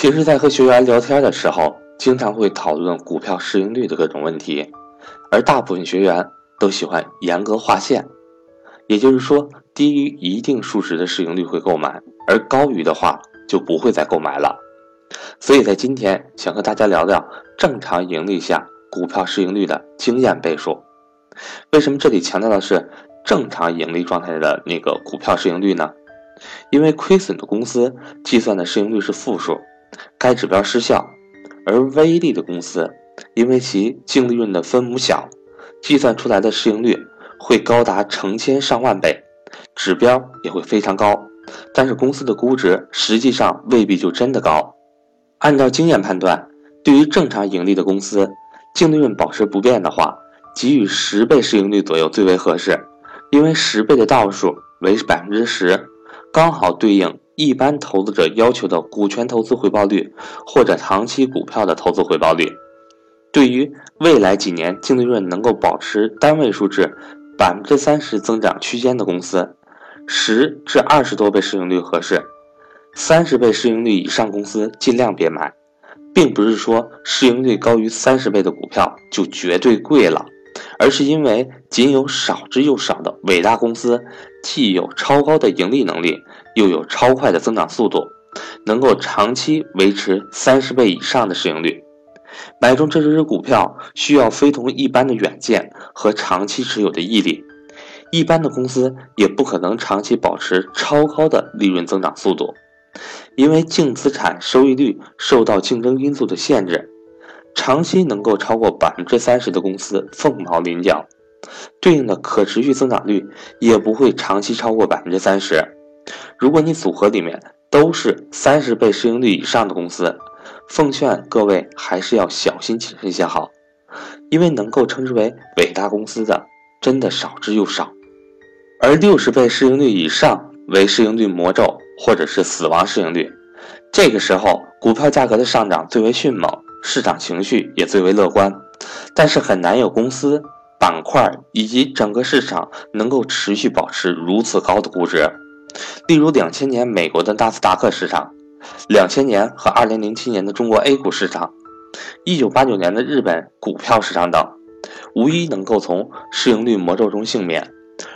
平时在和学员聊天的时候，经常会讨论股票市盈率的各种问题，而大部分学员都喜欢严格划线，也就是说，低于一定数值的市盈率会购买，而高于的话就不会再购买了。所以在今天想和大家聊聊正常盈利下股票市盈率的经验倍数。为什么这里强调的是正常盈利状态的那个股票市盈率呢？因为亏损的公司计算的市盈率是负数。该指标失效，而微利的公司，因为其净利润的分母小，计算出来的市盈率会高达成千上万倍，指标也会非常高。但是公司的估值实际上未必就真的高。按照经验判断，对于正常盈利的公司，净利润保持不变的话，给予十倍市盈率左右最为合适，因为十倍的倒数为百分之十，刚好对应。一般投资者要求的股权投资回报率，或者长期股票的投资回报率，对于未来几年净利润能够保持单位数至百分之三十增长区间的公司，十至二十多倍市盈率合适，三十倍市盈率以上公司尽量别买，并不是说市盈率高于三十倍的股票就绝对贵了。而是因为仅有少之又少的伟大公司，既有超高的盈利能力，又有超快的增长速度，能够长期维持三十倍以上的市盈率。买中这只股票需要非同一般的远见和长期持有的毅力，一般的公司也不可能长期保持超高的利润增长速度，因为净资产收益率受到竞争因素的限制。长期能够超过百分之三十的公司凤毛麟角，对应的可持续增长率也不会长期超过百分之三十。如果你组合里面都是三十倍市盈率以上的公司，奉劝各位还是要小心谨慎些好，因为能够称之为伟大公司的真的少之又少。而六十倍市盈率以上为市盈率魔咒或者是死亡市盈率，这个时候股票价格的上涨最为迅猛。市场情绪也最为乐观，但是很难有公司、板块以及整个市场能够持续保持如此高的估值。例如，两千年美国的纳斯达克市场，两千年和二零零七年的中国 A 股市场，一九八九年的日本股票市场等，无一能够从市盈率魔咒中幸免。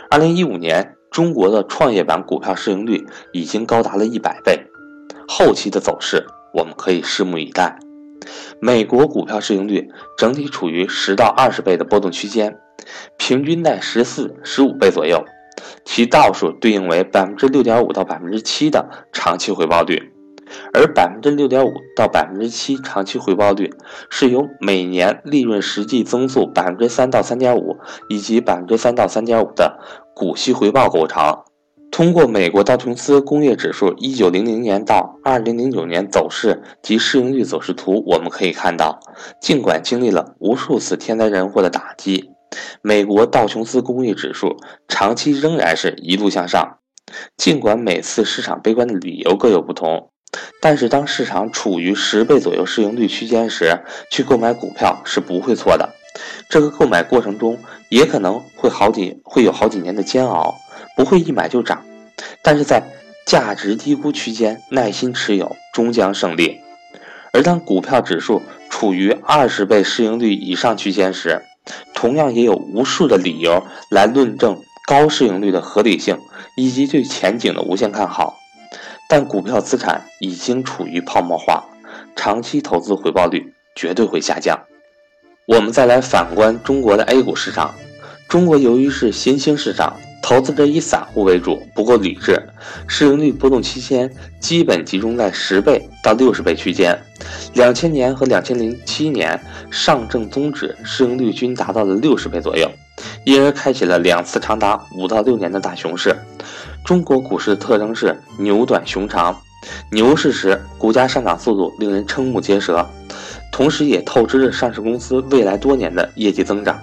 二零一五年，中国的创业板股票市盈率已经高达了一百倍，后期的走势我们可以拭目以待。美国股票市盈率整体处于十到二十倍的波动区间，平均在十四、十五倍左右，其倒数对应为百分之六点五到百分之七的长期回报率，而百分之六点五到百分之七长期回报率是由每年利润实际增速百分之三到三点五以及百分之三到三点五的股息回报构成。通过美国道琼斯工业指数一九零零年到二零零九年走势及市盈率走势图，我们可以看到，尽管经历了无数次天灾人祸的打击，美国道琼斯工业指数长期仍然是一路向上。尽管每次市场悲观的理由各有不同，但是当市场处于十倍左右市盈率区间时，去购买股票是不会错的。这个购买过程中也可能会好几会有好几年的煎熬。不会一买就涨，但是在价值低估区间耐心持有终将胜利。而当股票指数处于二十倍市盈率以上区间时，同样也有无数的理由来论证高市盈率的合理性以及对前景的无限看好。但股票资产已经处于泡沫化，长期投资回报率绝对会下降。我们再来反观中国的 A 股市场，中国由于是新兴市场。投资者以散户为主，不够理智，市盈率波动期间基本集中在十倍到六十倍区间。两千年和两千零七年，上证综指市盈率均达到了六十倍左右，因而开启了两次长达五到六年的大熊市。中国股市的特征是牛短熊长，牛市时股价上涨速度令人瞠目结舌，同时也透支着上市公司未来多年的业绩增长。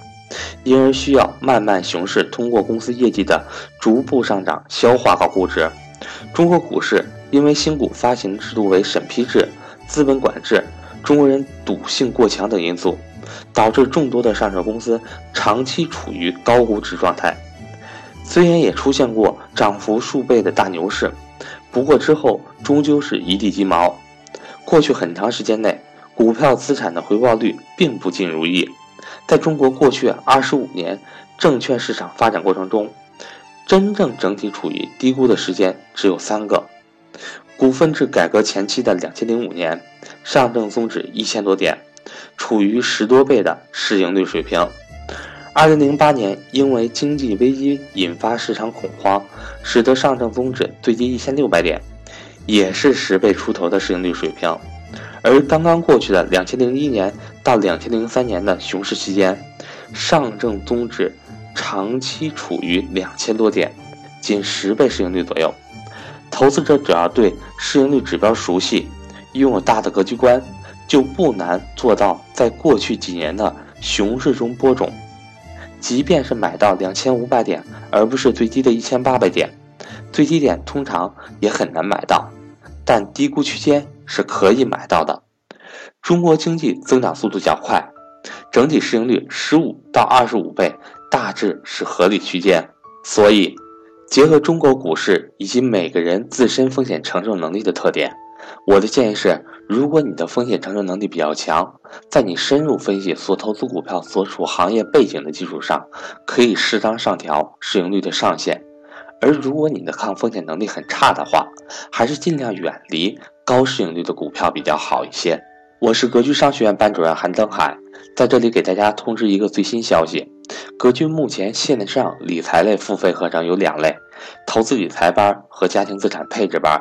因而需要慢慢熊市，通过公司业绩的逐步上涨消化高估值。中国股市因为新股发行制度为审批制、资本管制、中国人赌性过强等因素，导致众多的上市公司长期处于高估值状态。虽然也出现过涨幅数倍的大牛市，不过之后终究是一地鸡毛。过去很长时间内，股票资产的回报率并不尽如意。在中国过去二十五年证券市场发展过程中，真正整体处于低估的时间只有三个：股份制改革前期的两千零五年，上证综指一千多点，处于十多倍的市盈率水平。二零零八年，因为经济危机引发市场恐慌，使得上证综指最低一千六百点，也是十倍出头的市盈率水平。而刚刚过去的两千零一年到两千零三年的熊市期间，上证综指长期处于两千多点，仅十倍市盈率左右。投资者只要对市盈率指标熟悉，拥有大的格局观，就不难做到在过去几年的熊市中播种。即便是买到两千五百点，而不是最低的一千八百点，最低点通常也很难买到，但低估区间是可以买到的。中国经济增长速度较快，整体市盈率十五到二十五倍大致是合理区间，所以结合中国股市以及每个人自身风险承受能力的特点。我的建议是，如果你的风险承受能力比较强，在你深入分析所投资股票所处行业背景的基础上，可以适当上调市盈率的上限；而如果你的抗风险能力很差的话，还是尽量远离高市盈率的股票比较好一些。我是格局商学院班主任韩登海，在这里给大家通知一个最新消息：格局目前线上理财类付费课程有两类，投资理财班和家庭资产配置班。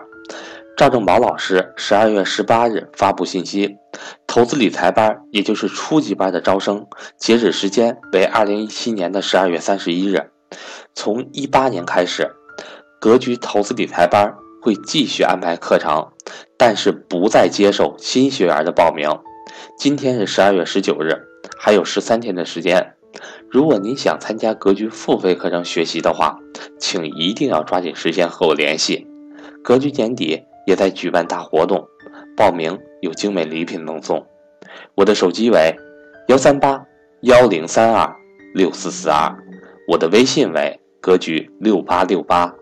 赵正宝老师十二月十八日发布信息，投资理财班，也就是初级班的招生截止时间为二零一七年的十二月三十一日。从一八年开始，格局投资理财班会继续安排课程，但是不再接受新学员的报名。今天是十二月十九日，还有十三天的时间。如果您想参加格局付费课程学习的话，请一定要抓紧时间和我联系。格局年底。也在举办大活动，报名有精美礼品赠送。我的手机为幺三八幺零三二六四四二，我的微信为格局六八六八。